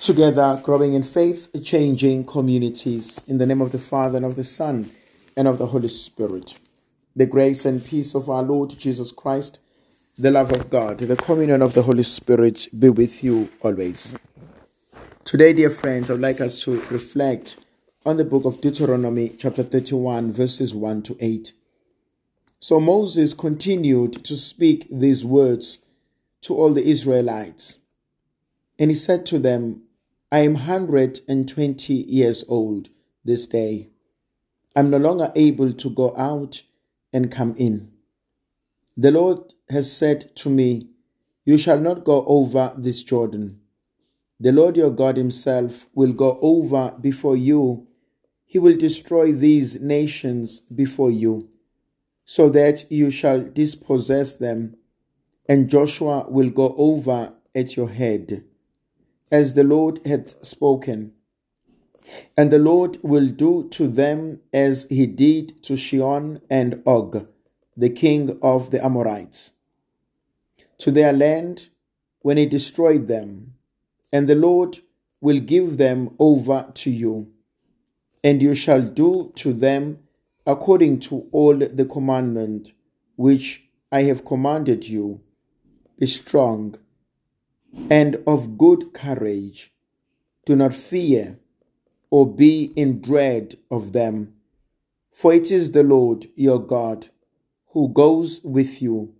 together growing in faith, changing communities. In the name of the Father, and of the Son, and of the Holy Spirit. The grace and peace of our Lord Jesus Christ, the love of God, the communion of the Holy Spirit be with you always. Today, dear friends, I would like us to reflect on the book of Deuteronomy, chapter 31, verses 1 to 8. So Moses continued to speak these words to all the Israelites. And he said to them, I am 120 years old this day. I'm no longer able to go out and come in. The Lord has said to me, You shall not go over this Jordan. The Lord your God Himself will go over before you. He will destroy these nations before you, so that you shall dispossess them, and Joshua will go over at your head as the Lord hath spoken. And the Lord will do to them as he did to Sihon and Og, the king of the Amorites, to their land when he destroyed them. And the Lord will give them over to you, and you shall do to them according to all the commandment which I have commanded you. Be strong and of good courage. Do not fear or be in dread of them, for it is the Lord your God who goes with you.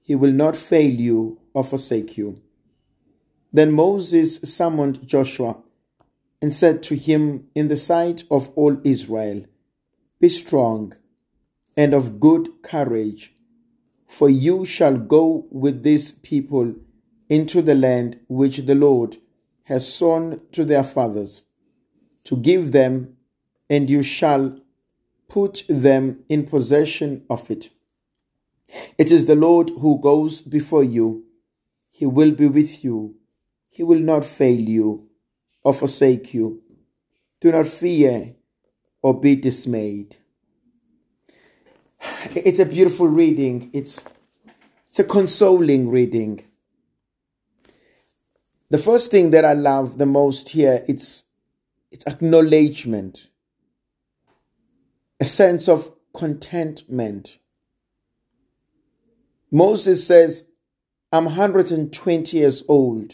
He will not fail you or forsake you. Then Moses summoned Joshua and said to him in the sight of all Israel, Be strong and of good courage, for you shall go with this people into the land which the Lord has sown to their fathers, to give them, and you shall put them in possession of it. It is the Lord who goes before you. He will be with you. He will not fail you or forsake you. Do not fear or be dismayed. It's a beautiful reading. It's, it's a consoling reading. The first thing that I love the most here it's it's acknowledgement, a sense of contentment. Moses says, I'm 120 years old.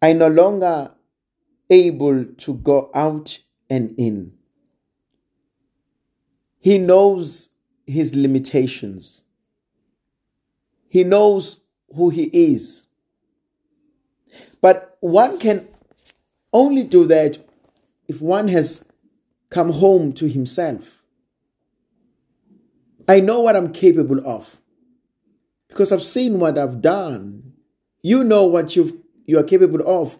I no longer able to go out and in. He knows his limitations. He knows who he is. But one can only do that if one has come home to himself. I know what I'm capable of because I've seen what I've done. You know what you've, you are capable of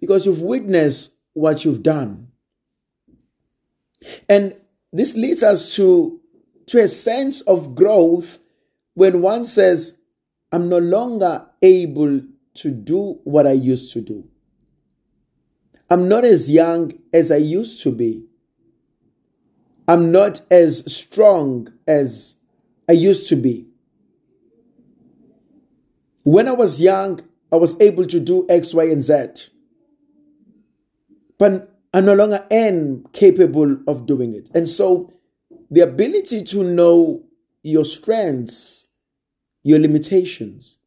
because you've witnessed what you've done. And this leads us to, to a sense of growth when one says, I'm no longer able to do what I used to do. I'm not as young as I used to be. I'm not as strong as I used to be. When I was young, I was able to do X, Y, and Z. But I no longer am capable of doing it. And so the ability to know your strengths, your limitations,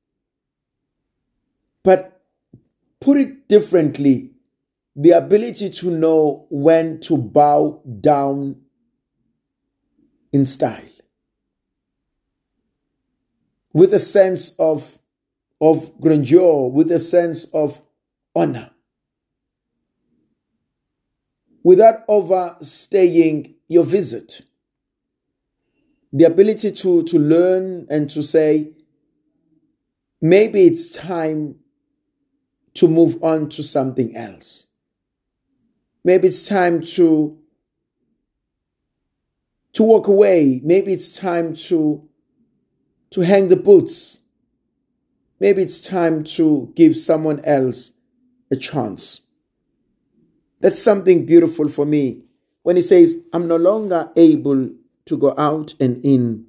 but put it differently the ability to know when to bow down in style with a sense of, of grandeur, with a sense of honor, without overstaying your visit. The ability to, to learn and to say, maybe it's time to move on to something else. Maybe it's time to to walk away. Maybe it's time to to hang the boots. Maybe it's time to give someone else a chance. That's something beautiful for me when he says, I'm no longer able to go out and in.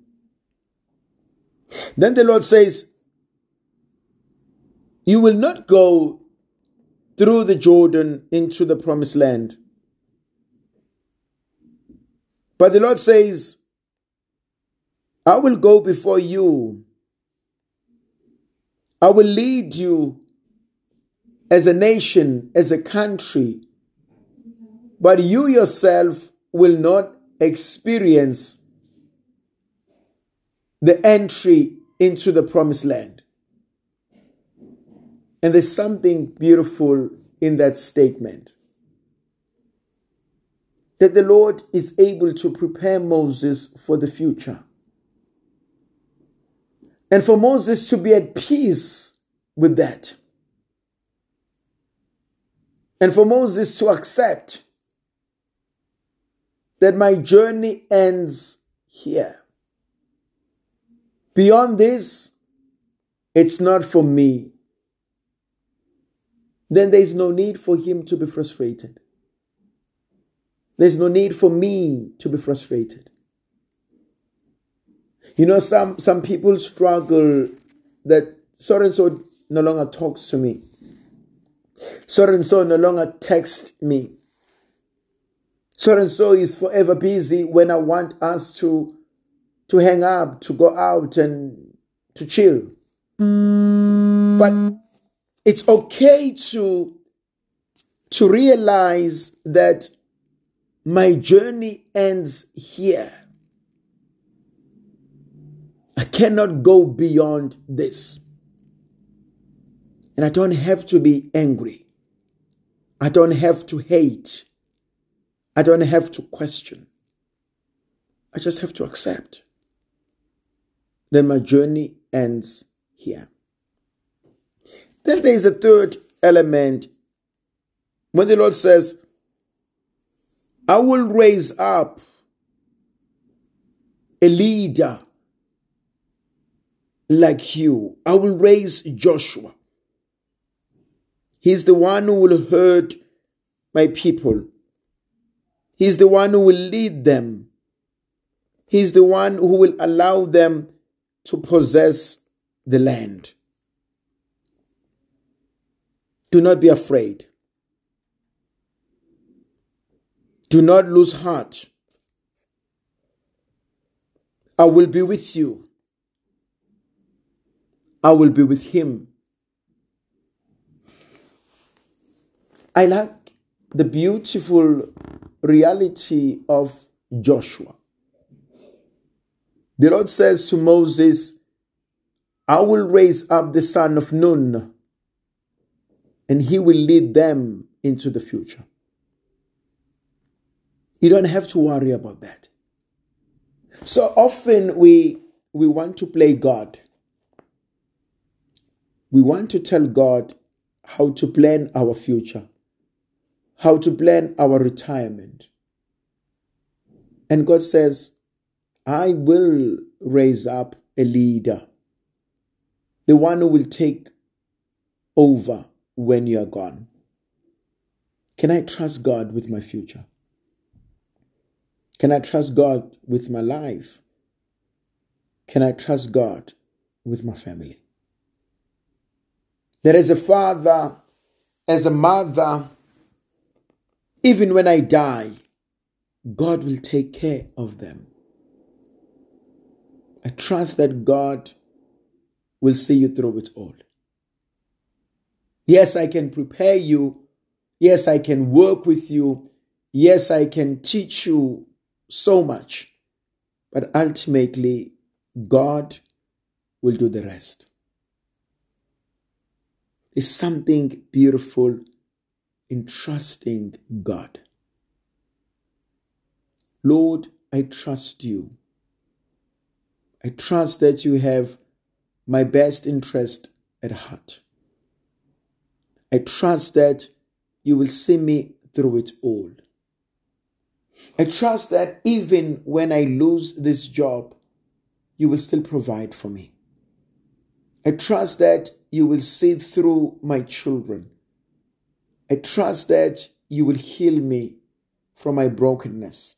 Then the Lord says, you will not go through the Jordan into the promised land. But the Lord says, I will go before you. I will lead you as a nation, as a country, but you yourself will not experience the entry into the promised land. And there's something beautiful in that statement that the Lord is able to prepare Moses for the future. And for Moses to be at peace with that. And for Moses to accept that my journey ends here. Beyond this, it's not for me. Then there's no need for him to be frustrated. There's no need for me to be frustrated. You know, some, some people struggle that so and so no longer talks to me. So and so no longer texts me. So and so is forever busy when I want us to, to hang up, to go out and to chill. But it's okay to, to realize that my journey ends here. I cannot go beyond this. And I don't have to be angry. I don't have to hate. I don't have to question. I just have to accept. Then my journey ends here. Then there is a third element. When the Lord says, I will raise up a leader like you. I will raise Joshua. He's the one who will hurt my people. He's the one who will lead them. He's the one who will allow them to possess the land. Do not be afraid. Do not lose heart. I will be with you. I will be with him. I like the beautiful reality of Joshua. The Lord says to Moses, I will raise up the son of Nun, and he will lead them into the future. You don't have to worry about that. So often we we want to play God. We want to tell God how to plan our future, how to plan our retirement. And God says, I will raise up a leader, the one who will take over when you are gone. Can I trust God with my future? Can I trust God with my life? Can I trust God with my family? That as a father, as a mother, even when I die, God will take care of them. I trust that God will see you through it all. Yes, I can prepare you. Yes, I can work with you. Yes, I can teach you so much, but ultimately, God will do the rest. There's something beautiful in trusting God. Lord, I trust you. I trust that you have my best interest at heart. I trust that you will see me through it all. I trust that even when I lose this job, you will still provide for me. I trust that you will see through my children. I trust that you will heal me from my brokenness.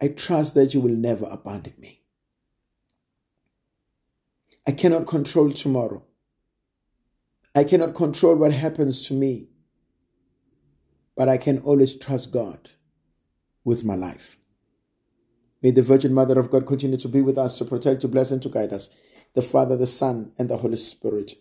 I trust that you will never abandon me. I cannot control tomorrow. I cannot control what happens to me. but I can always trust God with my life. May the Virgin Mother of God continue to be with us, to protect, to bless, and to guide us. The Father, the Son, and the Holy Spirit.